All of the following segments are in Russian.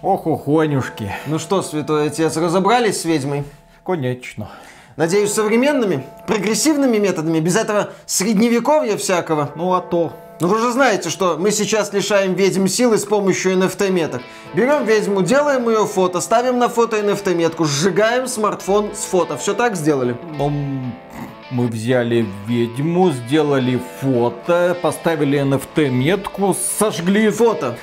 Ох, ухонюшки. Ну что, святой отец, разобрались с ведьмой? Конечно. Надеюсь, современными, прогрессивными методами, без этого средневековья всякого? Ну а то. Ну вы же знаете, что мы сейчас лишаем ведьм силы с помощью NFT-меток. Берем ведьму, делаем ее фото, ставим на фото NFT-метку, сжигаем смартфон с фото. Все так сделали? Ну, мы взяли ведьму, сделали фото, поставили NFT-метку, сожгли... Фото.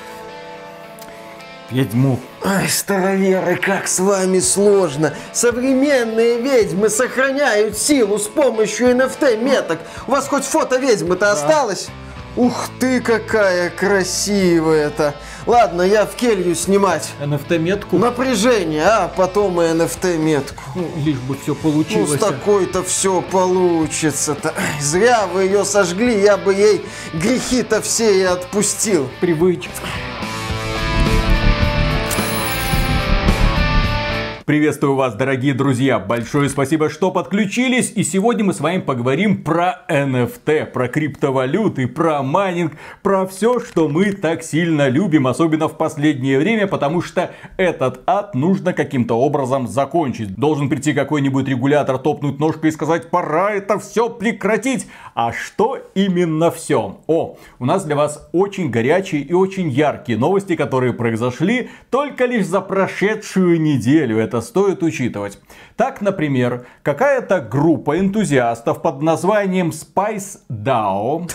Ведьму. Ай, староверы, как с вами сложно. Современные ведьмы сохраняют силу с помощью NFT-меток. У вас хоть фото ведьмы-то да. осталось? Ух ты, какая красивая-то. Ладно, я в келью снимать. NFT-метку? Напряжение, а потом и NFT-метку. Ну, лишь бы все получилось. Ну, с такой-то все получится-то. Зря вы ее сожгли, я бы ей грехи-то все и отпустил. Привычка. Приветствую вас, дорогие друзья! Большое спасибо, что подключились. И сегодня мы с вами поговорим про NFT, про криптовалюты, про майнинг, про все, что мы так сильно любим, особенно в последнее время, потому что этот ад нужно каким-то образом закончить. Должен прийти какой-нибудь регулятор, топнуть ножкой и сказать, пора это все прекратить. А что именно все? О, у нас для вас очень горячие и очень яркие новости, которые произошли только лишь за прошедшую неделю. Это это стоит учитывать. Так, например, какая-то группа энтузиастов под названием Spice DAO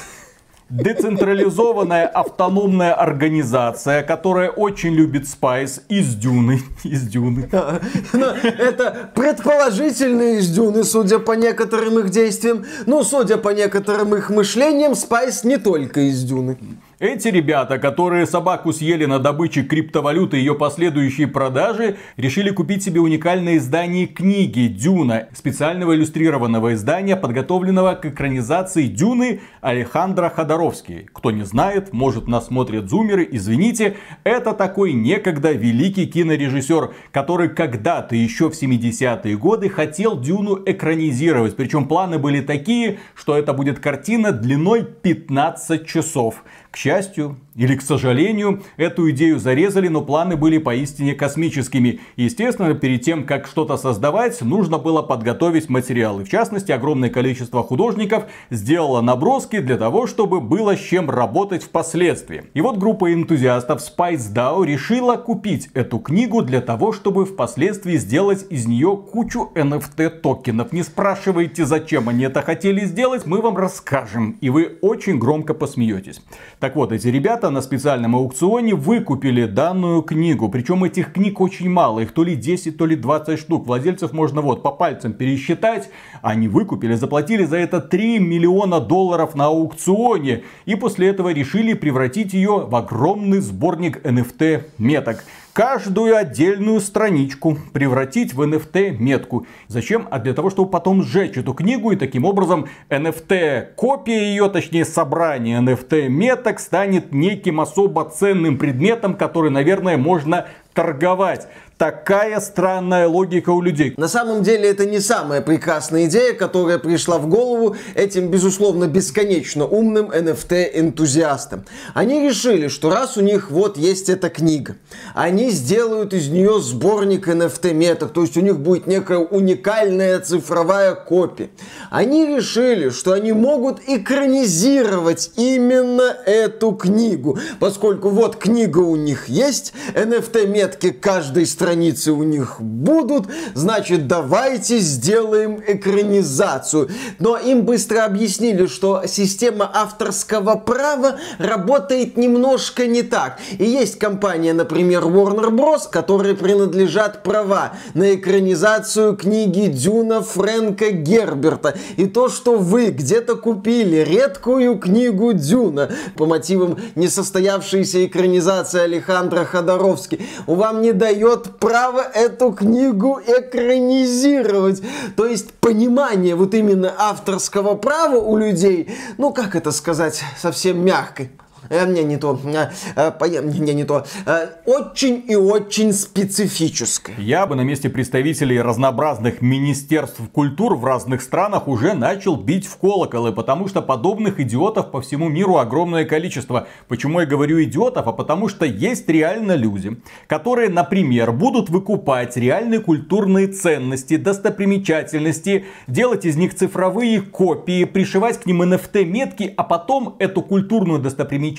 децентрализованная автономная организация, которая очень любит Спайс из Дюны. Из Дюны. Это предположительно из Дюны, судя по некоторым их действиям. Ну, судя по некоторым их мышлениям, Спайс не только из Дюны. Эти ребята, которые собаку съели на добыче криптовалюты и ее последующей продажи, решили купить себе уникальное издание книги «Дюна», специального иллюстрированного издания, подготовленного к экранизации «Дюны» Алехандро Ходоровский. Кто не знает, может нас смотрят зумеры, извините, это такой некогда великий кинорежиссер, который когда-то еще в 70-е годы хотел «Дюну» экранизировать. Причем планы были такие, что это будет картина длиной 15 часов. К счастью, или, к сожалению, эту идею зарезали, но планы были поистине космическими. Естественно, перед тем, как что-то создавать, нужно было подготовить материалы. В частности, огромное количество художников сделало наброски для того, чтобы было с чем работать впоследствии. И вот группа энтузиастов Spice DAO решила купить эту книгу для того, чтобы впоследствии сделать из нее кучу NFT токенов. Не спрашивайте, зачем они это хотели сделать, мы вам расскажем. И вы очень громко посмеетесь. Так вот, эти ребята ребята на специальном аукционе выкупили данную книгу. Причем этих книг очень мало. Их то ли 10, то ли 20 штук. Владельцев можно вот по пальцам пересчитать. Они выкупили, заплатили за это 3 миллиона долларов на аукционе. И после этого решили превратить ее в огромный сборник NFT меток каждую отдельную страничку превратить в NFT метку. Зачем? А для того, чтобы потом сжечь эту книгу и таким образом NFT копия ее, точнее собрание NFT меток станет неким особо ценным предметом, который, наверное, можно торговать. Такая странная логика у людей. На самом деле это не самая прекрасная идея, которая пришла в голову этим, безусловно, бесконечно умным NFT-энтузиастам. Они решили, что раз у них вот есть эта книга, они сделают из нее сборник NFT-меток, то есть у них будет некая уникальная цифровая копия. Они решили, что они могут экранизировать именно эту книгу, поскольку вот книга у них есть, NFT-метки каждой страны страницы у них будут, значит, давайте сделаем экранизацию. Но им быстро объяснили, что система авторского права работает немножко не так. И есть компания, например, Warner Bros., которой принадлежат права на экранизацию книги Дюна Фрэнка Герберта. И то, что вы где-то купили редкую книгу Дюна по мотивам несостоявшейся экранизации Алехандро Ходоровски, вам не дает право эту книгу экранизировать. То есть понимание вот именно авторского права у людей, ну как это сказать совсем мягко, э, не, не то, э, э, не, не то, э, очень и очень специфическое. Я бы на месте представителей разнообразных министерств культур в разных странах уже начал бить в колоколы, потому что подобных идиотов по всему миру огромное количество. Почему я говорю идиотов? А потому что есть реально люди, которые, например, будут выкупать реальные культурные ценности, достопримечательности, делать из них цифровые копии, пришивать к ним NFT-метки, а потом эту культурную достопримечательность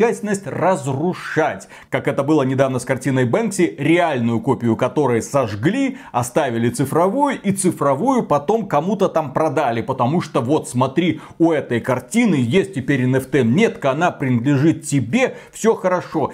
разрушать. Как это было недавно с картиной Бэнкси, реальную копию которой сожгли, оставили цифровую и цифровую потом кому-то там продали, потому что вот смотри, у этой картины есть теперь NFT-метка, она принадлежит тебе, все хорошо.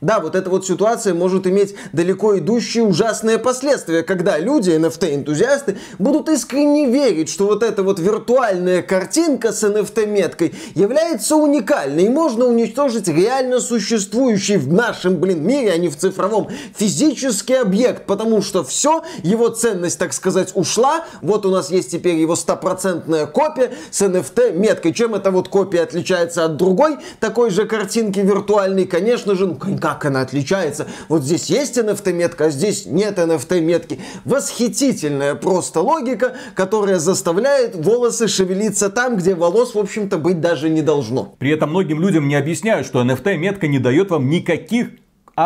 Да, вот эта вот ситуация может иметь далеко идущие ужасные последствия, когда люди, NFT-энтузиасты, будут искренне верить, что вот эта вот виртуальная картинка с NFT-меткой является уникальной, и можно уничтожить реально существующий в нашем, блин, мире, а не в цифровом, физический объект, потому что все, его ценность, так сказать, ушла, вот у нас есть теперь его стопроцентная копия с NFT-меткой. Чем эта вот копия отличается от другой такой же картинки виртуальной? Конечно же, ну, как она отличается. Вот здесь есть NFT-метка, а здесь нет NFT-метки. Восхитительная просто логика, которая заставляет волосы шевелиться там, где волос, в общем-то, быть даже не должно. При этом многим людям не объясняют, что NFT-метка не дает вам никаких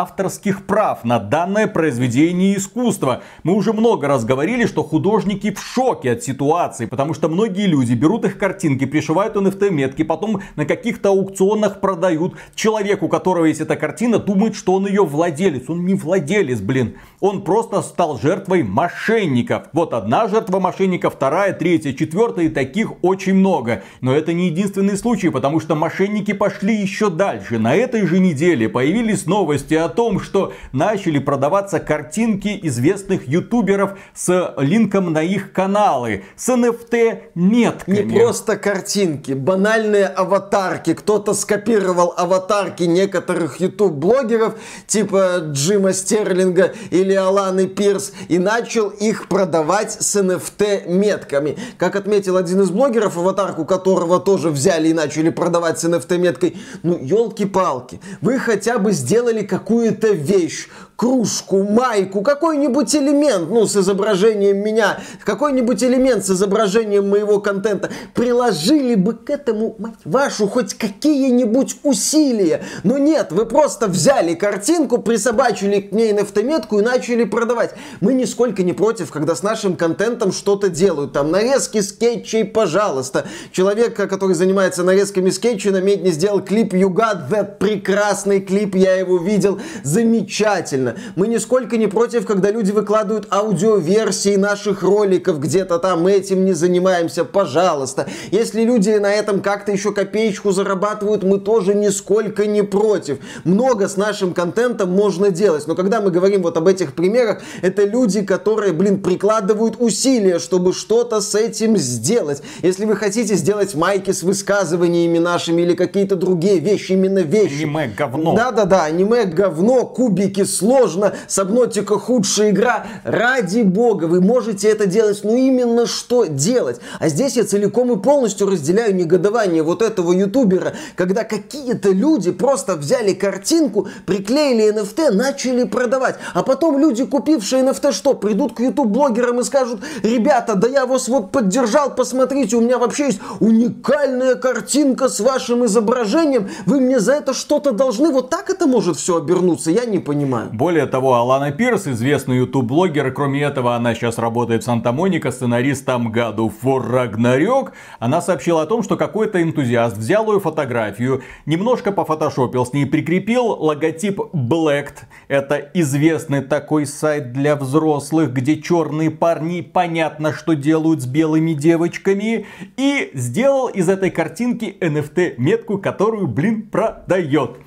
авторских прав на данное произведение искусства. Мы уже много раз говорили, что художники в шоке от ситуации, потому что многие люди берут их картинки, пришивают NFT-метки, потом на каких-то аукционах продают. Человек, у которого есть эта картина, думает, что он ее владелец. Он не владелец, блин. Он просто стал жертвой мошенников. Вот одна жертва мошенников, вторая, третья, четвертая, и таких очень много. Но это не единственный случай, потому что мошенники пошли еще дальше. На этой же неделе появились новости о том, что начали продаваться картинки известных ютуберов с линком на их каналы, с NFT метками. Не просто картинки, банальные аватарки. Кто-то скопировал аватарки некоторых ютуб-блогеров, типа Джима Стерлинга или Аланы Пирс, и начал их продавать с NFT метками. Как отметил один из блогеров, аватарку которого тоже взяли и начали продавать с NFT меткой, ну елки-палки, вы хотя бы сделали какую какую-то вещь, кружку, майку, какой-нибудь элемент, ну, с изображением меня, какой-нибудь элемент с изображением моего контента, приложили бы к этому, мать вашу, хоть какие-нибудь усилия. Но нет, вы просто взяли картинку, присобачили к ней нафтометку и начали продавать. Мы нисколько не против, когда с нашим контентом что-то делают. Там нарезки скетчей, пожалуйста. Человек, который занимается нарезками скетчей, на медне сделал клип You Got That. Прекрасный клип, я его видел замечательно. Мы нисколько не против, когда люди выкладывают аудиоверсии наших роликов где-то там, мы этим не занимаемся, пожалуйста. Если люди на этом как-то еще копеечку зарабатывают, мы тоже нисколько не против. Много с нашим контентом можно делать, но когда мы говорим вот об этих примерах, это люди, которые, блин, прикладывают усилия, чтобы что-то с этим сделать. Если вы хотите сделать майки с высказываниями нашими или какие-то другие вещи, именно вещи. Аниме говно. Да-да-да, аниме говно говно, кубики сложно, Сабнотика худшая игра. Ради бога, вы можете это делать, ну именно что делать. А здесь я целиком и полностью разделяю негодование вот этого ютубера, когда какие-то люди просто взяли картинку, приклеили NFT, начали продавать. А потом люди, купившие NFT, что, придут к ютуб-блогерам и скажут, ребята, да я вас вот поддержал, посмотрите, у меня вообще есть уникальная картинка с вашим изображением, вы мне за это что-то должны. Вот так это может все обернуться вернуться, я не понимаю. Более того, Алана Пирс, известный YouTube-блогер, кроме этого, она сейчас работает в Санта-Моника сценаристом году for Ragnarok. Она сообщила о том, что какой-то энтузиаст взял ее фотографию, немножко пофотошопил с ней, прикрепил логотип Blacked. Это известный такой сайт для взрослых, где черные парни понятно, что делают с белыми девочками. И сделал из этой картинки NFT-метку, которую, блин, продает.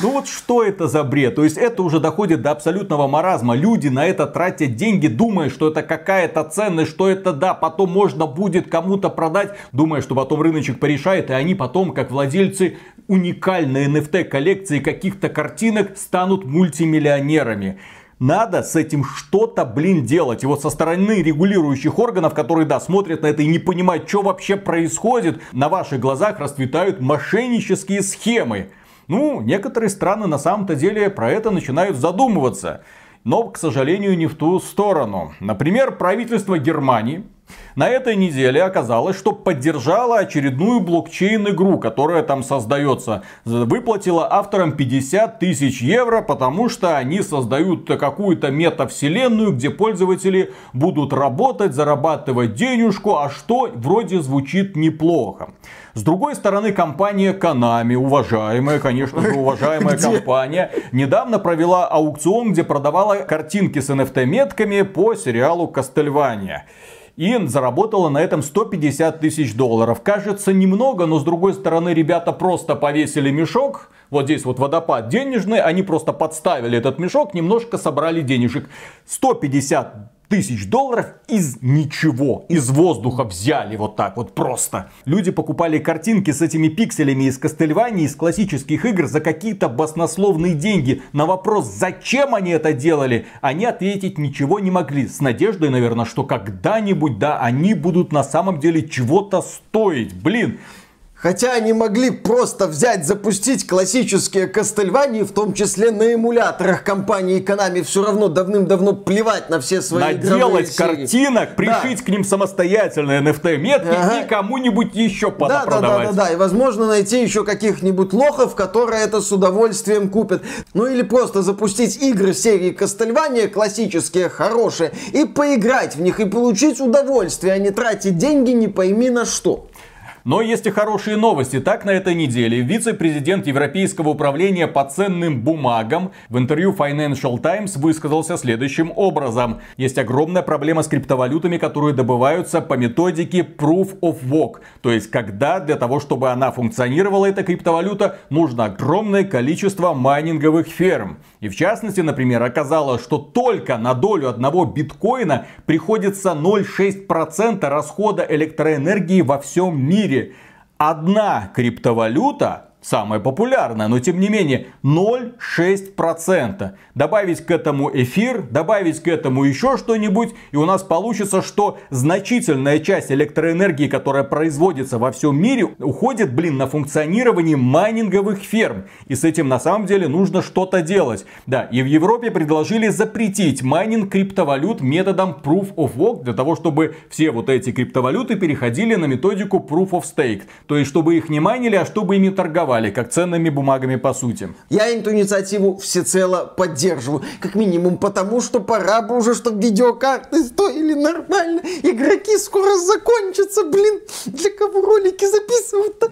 Ну вот что это за бред? То есть это уже доходит до абсолютного маразма. Люди на это тратят деньги, думая, что это какая-то ценность, что это да, потом можно будет кому-то продать, думая, что потом рыночек порешает, и они потом, как владельцы уникальной NFT коллекции каких-то картинок, станут мультимиллионерами. Надо с этим что-то, блин, делать. И вот со стороны регулирующих органов, которые, да, смотрят на это и не понимают, что вообще происходит, на ваших глазах расцветают мошеннические схемы. Ну, некоторые страны на самом-то деле про это начинают задумываться. Но, к сожалению, не в ту сторону. Например, правительство Германии на этой неделе оказалось, что поддержала очередную блокчейн-игру, которая там создается. Выплатила авторам 50 тысяч евро, потому что они создают какую-то метавселенную, где пользователи будут работать, зарабатывать денежку, а что вроде звучит неплохо. С другой стороны, компания Konami, уважаемая, конечно же, уважаемая компания, недавно провела аукцион, где продавала картинки с NFT-метками по сериалу Кастельвания и заработала на этом 150 тысяч долларов. Кажется немного, но с другой стороны ребята просто повесили мешок, вот здесь вот водопад денежный, они просто подставили этот мешок, немножко собрали денежек. 150 тысяч долларов из ничего, из воздуха взяли вот так вот просто. Люди покупали картинки с этими пикселями из Кастельвании, из классических игр за какие-то баснословные деньги. На вопрос, зачем они это делали, они ответить ничего не могли. С надеждой, наверное, что когда-нибудь, да, они будут на самом деле чего-то стоить. Блин, Хотя они могли просто взять, запустить классические Кастельвании, в том числе на эмуляторах компании Konami, все равно давным-давно плевать на все свои Наделать картинок, пришить да. к ним самостоятельно NFT-метки ага. и кому-нибудь еще да, продавать. Да, да, да, да, и возможно найти еще каких-нибудь лохов, которые это с удовольствием купят. Ну или просто запустить игры серии Кастельвания, классические, хорошие, и поиграть в них, и получить удовольствие, а не тратить деньги не пойми на что. Но есть и хорошие новости. Так, на этой неделе вице-президент Европейского управления по ценным бумагам в интервью Financial Times высказался следующим образом. Есть огромная проблема с криптовалютами, которые добываются по методике Proof of Work. То есть, когда для того, чтобы она функционировала, эта криптовалюта, нужно огромное количество майнинговых ферм. И в частности, например, оказалось, что только на долю одного биткоина приходится 0,6% расхода электроэнергии во всем мире одна криптовалюта самая популярная, но тем не менее 0,6%. Добавить к этому эфир, добавить к этому еще что-нибудь, и у нас получится, что значительная часть электроэнергии, которая производится во всем мире, уходит, блин, на функционирование майнинговых ферм. И с этим на самом деле нужно что-то делать. Да, и в Европе предложили запретить майнинг криптовалют методом Proof of Work, для того, чтобы все вот эти криптовалюты переходили на методику Proof of Stake. То есть, чтобы их не майнили, а чтобы ими торговали торговали, как ценными бумагами по сути. Я эту инициативу всецело поддерживаю. Как минимум потому, что пора бы уже, чтобы видеокарты стоили нормально. Игроки скоро закончатся, блин. Для кого ролики записывают-то?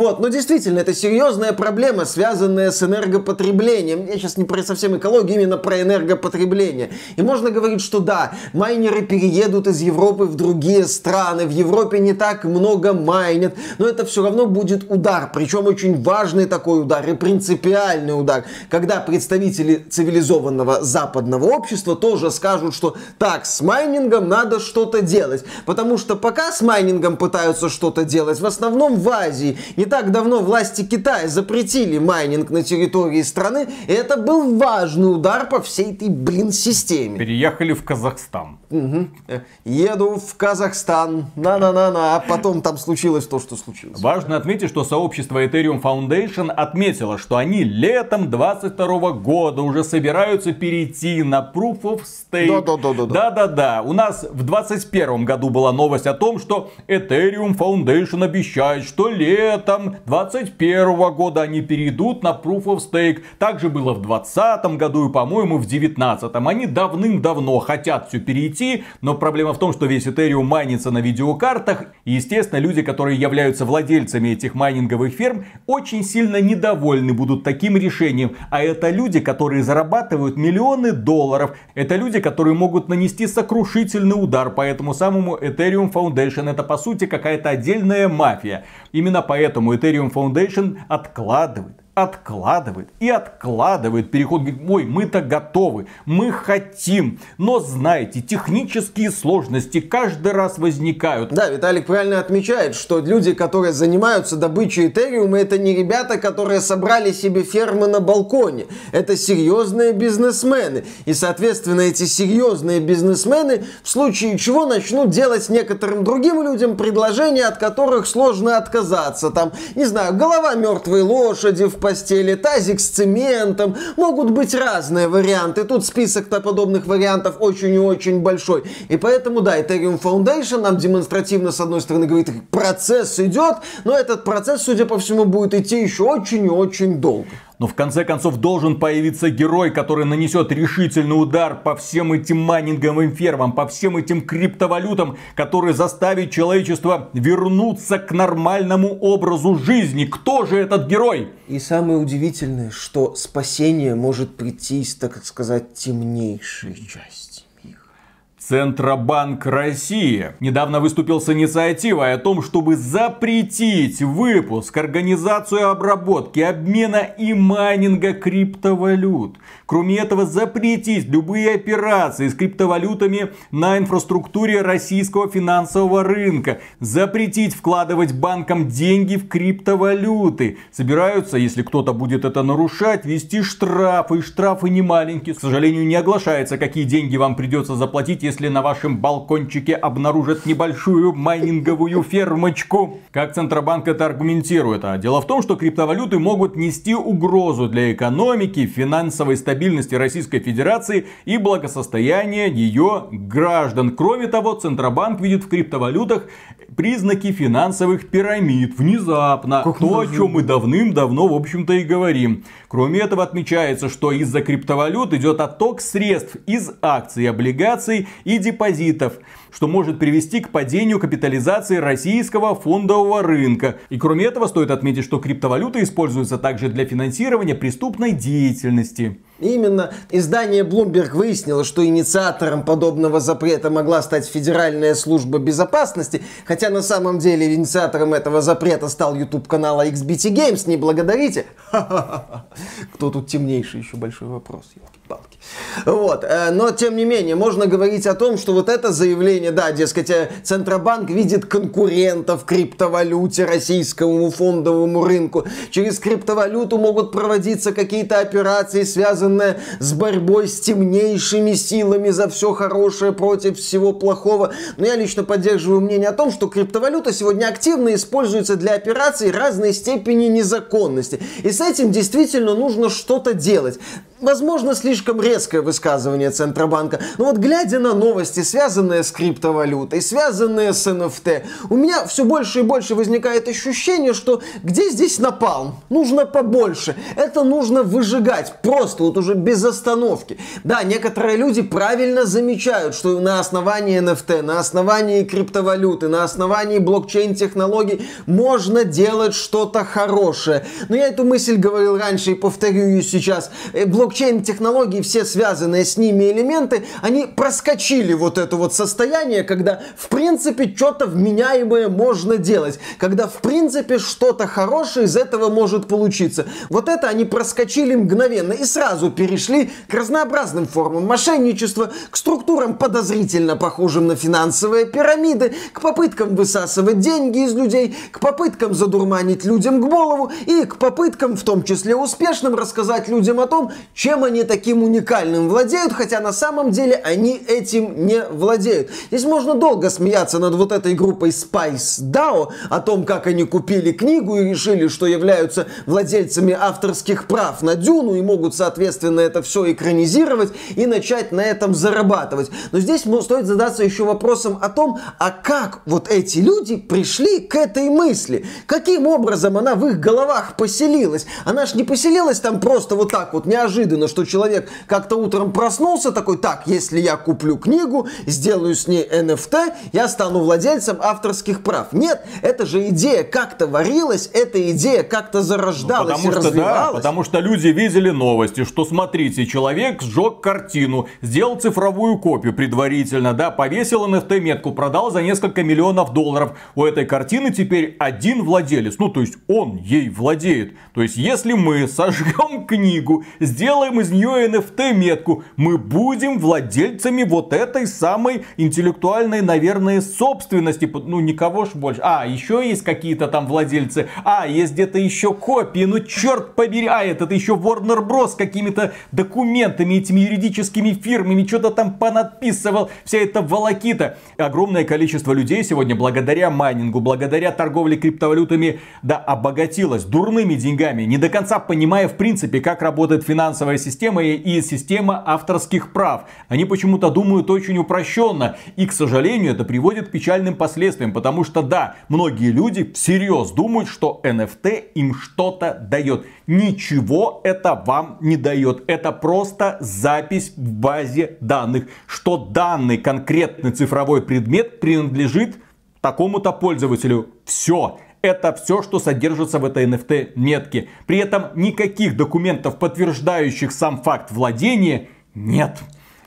Вот, но действительно, это серьезная проблема, связанная с энергопотреблением. Я сейчас не про совсем экологию, именно про энергопотребление. И можно говорить, что да, майнеры переедут из Европы в другие страны. В Европе не так много майнят, но это все равно будет удар. Причем причем очень важный такой удар и принципиальный удар, когда представители цивилизованного западного общества тоже скажут, что так, с майнингом надо что-то делать. Потому что пока с майнингом пытаются что-то делать, в основном в Азии. Не так давно власти Китая запретили майнинг на территории страны, и это был важный удар по всей этой, блин, системе. Переехали в Казахстан. Угу. Еду в Казахстан, на-на-на-на, а потом там случилось то, что случилось. Важно отметить, что сообщество Ethereum Foundation отметила, что они летом 22 года уже собираются перейти на Proof of Stake. Да-да-да. Да-да-да. У нас в 21 году была новость о том, что Ethereum Foundation обещает, что летом 21 года они перейдут на Proof of Stake. Также было в 20 году и, по-моему, в 19. Они давным-давно хотят все перейти, но проблема в том, что весь Ethereum майнится на видеокартах. И, естественно, люди, которые являются владельцами этих майнинговых ферм, очень сильно недовольны будут таким решением. А это люди, которые зарабатывают миллионы долларов. Это люди, которые могут нанести сокрушительный удар по этому самому Ethereum Foundation. Это по сути какая-то отдельная мафия. Именно поэтому Ethereum Foundation откладывает откладывает и откладывает переход. Говорит, ой, мы-то готовы, мы хотим. Но знаете, технические сложности каждый раз возникают. Да, Виталик правильно отмечает, что люди, которые занимаются добычей Этериума, это не ребята, которые собрали себе фермы на балконе. Это серьезные бизнесмены. И, соответственно, эти серьезные бизнесмены в случае чего начнут делать некоторым другим людям предложения, от которых сложно отказаться. Там, не знаю, голова мертвой лошади в постели, тазик с цементом. Могут быть разные варианты. Тут список-то подобных вариантов очень и очень большой. И поэтому, да, Ethereum Foundation нам демонстративно, с одной стороны, говорит, процесс идет, но этот процесс, судя по всему, будет идти еще очень и очень долго. Но в конце концов должен появиться герой, который нанесет решительный удар по всем этим майнинговым фермам, по всем этим криптовалютам, который заставит человечество вернуться к нормальному образу жизни. Кто же этот герой? И самое удивительное, что спасение может прийти из, так сказать, темнейшей части. Центробанк России недавно выступил с инициативой о том, чтобы запретить выпуск, организацию обработки, обмена и майнинга криптовалют. Кроме этого, запретить любые операции с криптовалютами на инфраструктуре российского финансового рынка. Запретить вкладывать банкам деньги в криптовалюты. Собираются, если кто-то будет это нарушать, вести штрафы. И штрафы не маленькие. К сожалению, не оглашается, какие деньги вам придется заплатить, если на вашем балкончике обнаружат небольшую майнинговую фермочку. Как Центробанк это аргументирует? А дело в том, что криптовалюты могут нести угрозу для экономики, финансовой стабильности стабильности Российской Федерации и благосостояния ее граждан. Кроме того, Центробанк видит в криптовалютах признаки финансовых пирамид. Внезапно. Как то, о чем мы давным-давно, в общем-то, и говорим. Кроме этого, отмечается, что из-за криптовалют идет отток средств из акций, облигаций и депозитов что может привести к падению капитализации российского фондового рынка. И кроме этого стоит отметить, что криптовалюта используется также для финансирования преступной деятельности. Именно издание Bloomberg выяснило, что инициатором подобного запрета могла стать Федеральная служба безопасности, хотя на самом деле инициатором этого запрета стал YouTube канал XBT Games, не благодарите. Кто тут темнейший, еще большой вопрос, елки-палки. Вот. Э, но, тем не менее, можно говорить о том, что вот это заявление, да, дескать, э, Центробанк видит конкурентов криптовалюте российскому фондовому рынку. Через криптовалюту могут проводиться какие-то операции, связанные с борьбой с темнейшими силами за все хорошее против всего плохого. Но я лично поддерживаю мнение о том, что криптовалюта сегодня активно используется для операций разной степени незаконности. И с этим действительно нужно что-то делать возможно, слишком резкое высказывание Центробанка, но вот глядя на новости, связанные с криптовалютой, связанные с NFT, у меня все больше и больше возникает ощущение, что где здесь напалм? Нужно побольше. Это нужно выжигать, просто вот уже без остановки. Да, некоторые люди правильно замечают, что на основании NFT, на основании криптовалюты, на основании блокчейн-технологий можно делать что-то хорошее. Но я эту мысль говорил раньше и повторю ее сейчас. Э, блок блокчейн-технологии, все связанные с ними элементы, они проскочили вот это вот состояние, когда в принципе что-то вменяемое можно делать, когда в принципе что-то хорошее из этого может получиться. Вот это они проскочили мгновенно и сразу перешли к разнообразным формам мошенничества, к структурам подозрительно похожим на финансовые пирамиды, к попыткам высасывать деньги из людей, к попыткам задурманить людям голову и к попыткам, в том числе успешным, рассказать людям о том, чем они таким уникальным владеют, хотя на самом деле они этим не владеют. Здесь можно долго смеяться над вот этой группой Spice DAO, о том, как они купили книгу и решили, что являются владельцами авторских прав на Дюну и могут, соответственно, это все экранизировать и начать на этом зарабатывать. Но здесь стоит задаться еще вопросом о том, а как вот эти люди пришли к этой мысли? Каким образом она в их головах поселилась? Она ж не поселилась там просто вот так вот неожиданно неожиданно, что человек как-то утром проснулся такой, так, если я куплю книгу, сделаю с ней NFT, я стану владельцем авторских прав. Нет, это же идея как-то варилась, эта идея как-то зарождалась ну, потому и что, развивалась. Да, потому что люди видели новости, что смотрите, человек сжег картину, сделал цифровую копию предварительно, да, повесил NFT-метку, продал за несколько миллионов долларов. У этой картины теперь один владелец, ну то есть он ей владеет. То есть если мы сожгем книгу, сделаем из нее NFT-метку, мы будем владельцами вот этой самой интеллектуальной, наверное, собственности. Ну никого ж больше. А, еще есть какие-то там владельцы. А, есть где-то еще копии. Ну черт побери. А, этот еще Warner Bros. какими-то документами, этими юридическими фирмами, что-то там понадписывал. Вся эта волокита. Огромное количество людей сегодня благодаря майнингу, благодаря торговле криптовалютами, да, обогатилось дурными деньгами, не до конца понимая в принципе, как работает финансовая система и система авторских прав. Они почему-то думают очень упрощенно. И, к сожалению, это приводит к печальным последствиям. Потому что, да, многие люди всерьез думают, что NFT им что-то дает. Ничего это вам не дает. Это просто запись в базе данных. Что данный конкретный цифровой предмет принадлежит такому-то пользователю. Все. Это все, что содержится в этой NFT метке. При этом никаких документов, подтверждающих сам факт владения, нет.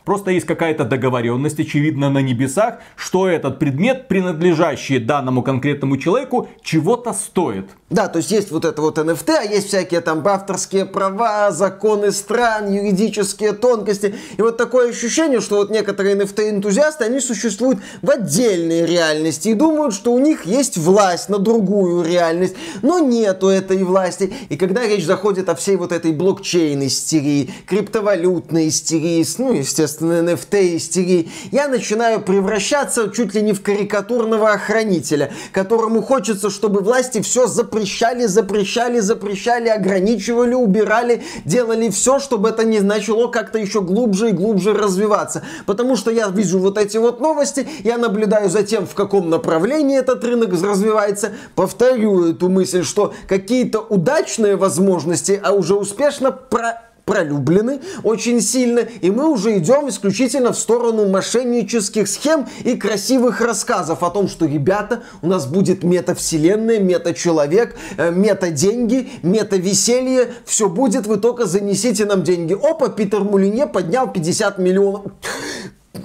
Просто есть какая-то договоренность, очевидно, на небесах, что этот предмет, принадлежащий данному конкретному человеку, чего-то стоит. Да, то есть есть вот это вот NFT, а есть всякие там авторские права, законы стран, юридические тонкости. И вот такое ощущение, что вот некоторые NFT-энтузиасты, они существуют в отдельной реальности и думают, что у них есть власть на другую реальность. Но нету этой власти. И когда речь заходит о всей вот этой блокчейн-истерии, криптовалютной истерии, ну, естественно, NFT-истерии, я начинаю превращаться чуть ли не в карикатурного охранителя, которому хочется, чтобы власти все запрещали, запрещали, запрещали, ограничивали, убирали, делали все, чтобы это не начало как-то еще глубже и глубже развиваться. Потому что я вижу вот эти вот новости, я наблюдаю за тем, в каком направлении этот рынок развивается, повторю эту мысль, что какие-то удачные возможности, а уже успешно про пролюблены очень сильно, и мы уже идем исключительно в сторону мошеннических схем и красивых рассказов о том, что, ребята, у нас будет метавселенная, мета-человек, э, мета-деньги, мета-веселье, все будет, вы только занесите нам деньги. Опа, Питер Мулине поднял 50 миллионов.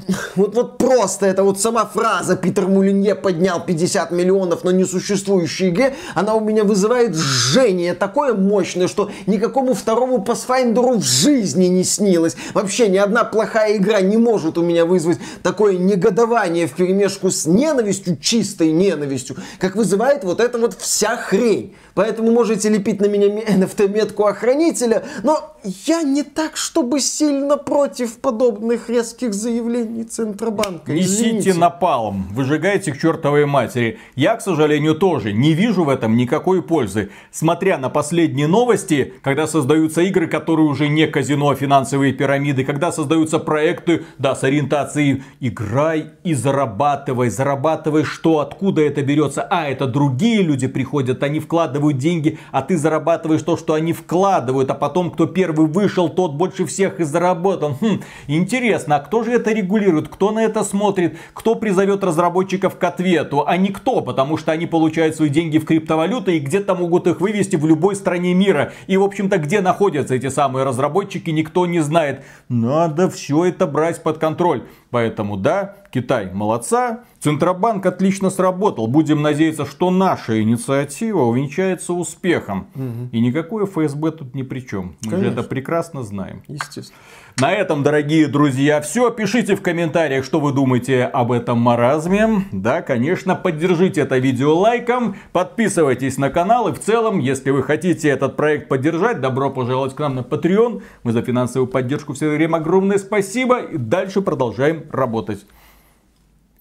Вот, вот просто это вот сама фраза Питер Мулинье поднял 50 миллионов на несуществующей игре, она у меня вызывает жжение такое мощное, что никакому второму Pathfinder в жизни не снилось. Вообще ни одна плохая игра не может у меня вызвать такое негодование в перемешку с ненавистью, чистой ненавистью, как вызывает вот эта вот вся хрень. Поэтому можете лепить на меня NFT-метку охранителя, но я не так, чтобы сильно против подобных резких заявлений Центробанка. Несите Извините. напалм, выжигайте к чертовой матери. Я, к сожалению, тоже не вижу в этом никакой пользы. Смотря на последние новости, когда создаются игры, которые уже не казино, а финансовые пирамиды, когда создаются проекты, да, с ориентацией играй и зарабатывай, зарабатывай что, откуда это берется. А, это другие люди приходят, они вкладывают деньги, а ты зарабатываешь то, что они вкладывают, а потом кто первый вышел, тот больше всех и заработал. Хм, интересно, а кто же это регулирует, кто на это смотрит, кто призовет разработчиков к ответу, а никто, потому что они получают свои деньги в криптовалюты и где-то могут их вывести в любой стране мира. И, в общем-то, где находятся эти самые разработчики, никто не знает. Надо все это брать под контроль. Поэтому да, Китай молодца, Центробанк отлично сработал. Будем надеяться, что наша инициатива увенчается успехом. И никакое ФСБ тут ни при чем. Мы же Конечно. это прекрасно знаем. Естественно. На этом, дорогие друзья, все. Пишите в комментариях, что вы думаете об этом маразме. Да, конечно, поддержите это видео лайком, подписывайтесь на канал и в целом, если вы хотите этот проект поддержать, добро пожаловать к нам на Patreon. Мы за финансовую поддержку все время огромное спасибо и дальше продолжаем работать.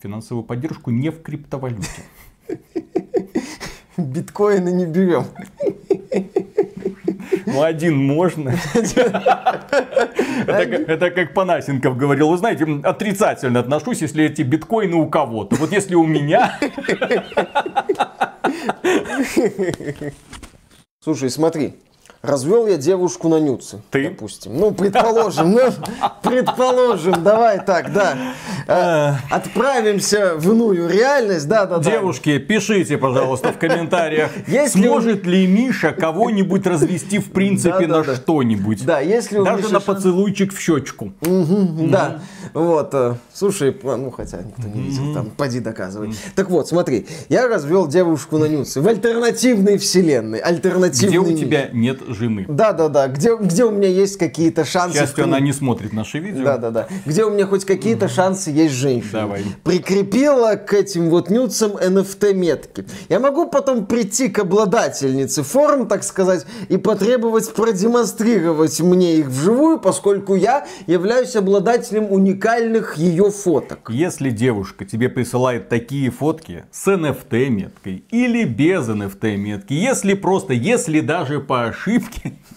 Финансовую поддержку не в криптовалюте. Биткоины не берем. Ну, один можно. Это, как- Панасенков говорил. Вы знаете, отрицательно отношусь, если эти биткоины у кого-то. Вот если у меня, Слушай, смотри. Развел я девушку на нюцы. Ты? Допустим. Ну, предположим. Ну, предположим. Давай так, да. Э, Отправимся в иную реальность. Да, да, да. Девушки, пишите, пожалуйста, в комментариях, Если сможет ли Миша кого-нибудь развести в принципе Да, на да. что-нибудь. Да, если у Даже Миши на поцелуйчик в щечку. Да, вот, э, слушай, ну хотя никто не видел, там, поди доказывай. Так вот, смотри, я развел девушку на нюцы в альтернативной вселенной, альтернативный Где у тебя нет жены. Да, да, да, где, где у меня есть какие-то К шансы. счастью, в она не смотрит наши видео. Да, да, да. Где у меня хоть какие-то шансы есть женщина. Давай. Прикрепила к этим вот нюцам NFT метки. Я могу потом прийти к обладательнице форм, так сказать, и потребовать продемонстрировать мне их вживую, поскольку я являюсь обладателем уникальных ее фоток. Если девушка тебе присылает такие фотки с NFT меткой или без NFT метки, если просто, если даже по ошибке,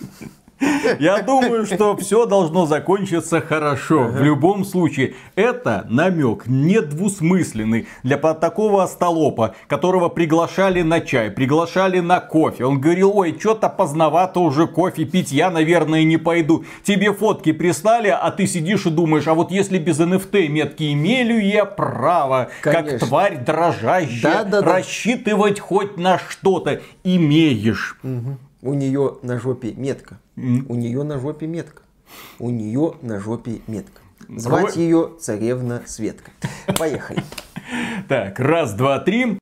я думаю, что все должно закончиться хорошо. В любом случае, это намек недвусмысленный для такого остолопа, которого приглашали на чай, приглашали на кофе. Он говорил, ой, что-то поздновато уже кофе пить, я, наверное, не пойду. Тебе фотки прислали, а ты сидишь и думаешь, а вот если без NFT метки имею я право, как Конечно. тварь дрожащая, Да-да-да. рассчитывать хоть на что-то имеешь. У нее на жопе метка. У нее на жопе метка. У нее на жопе метка. Звать ее царевна Светка. Поехали. Так, раз, два, три.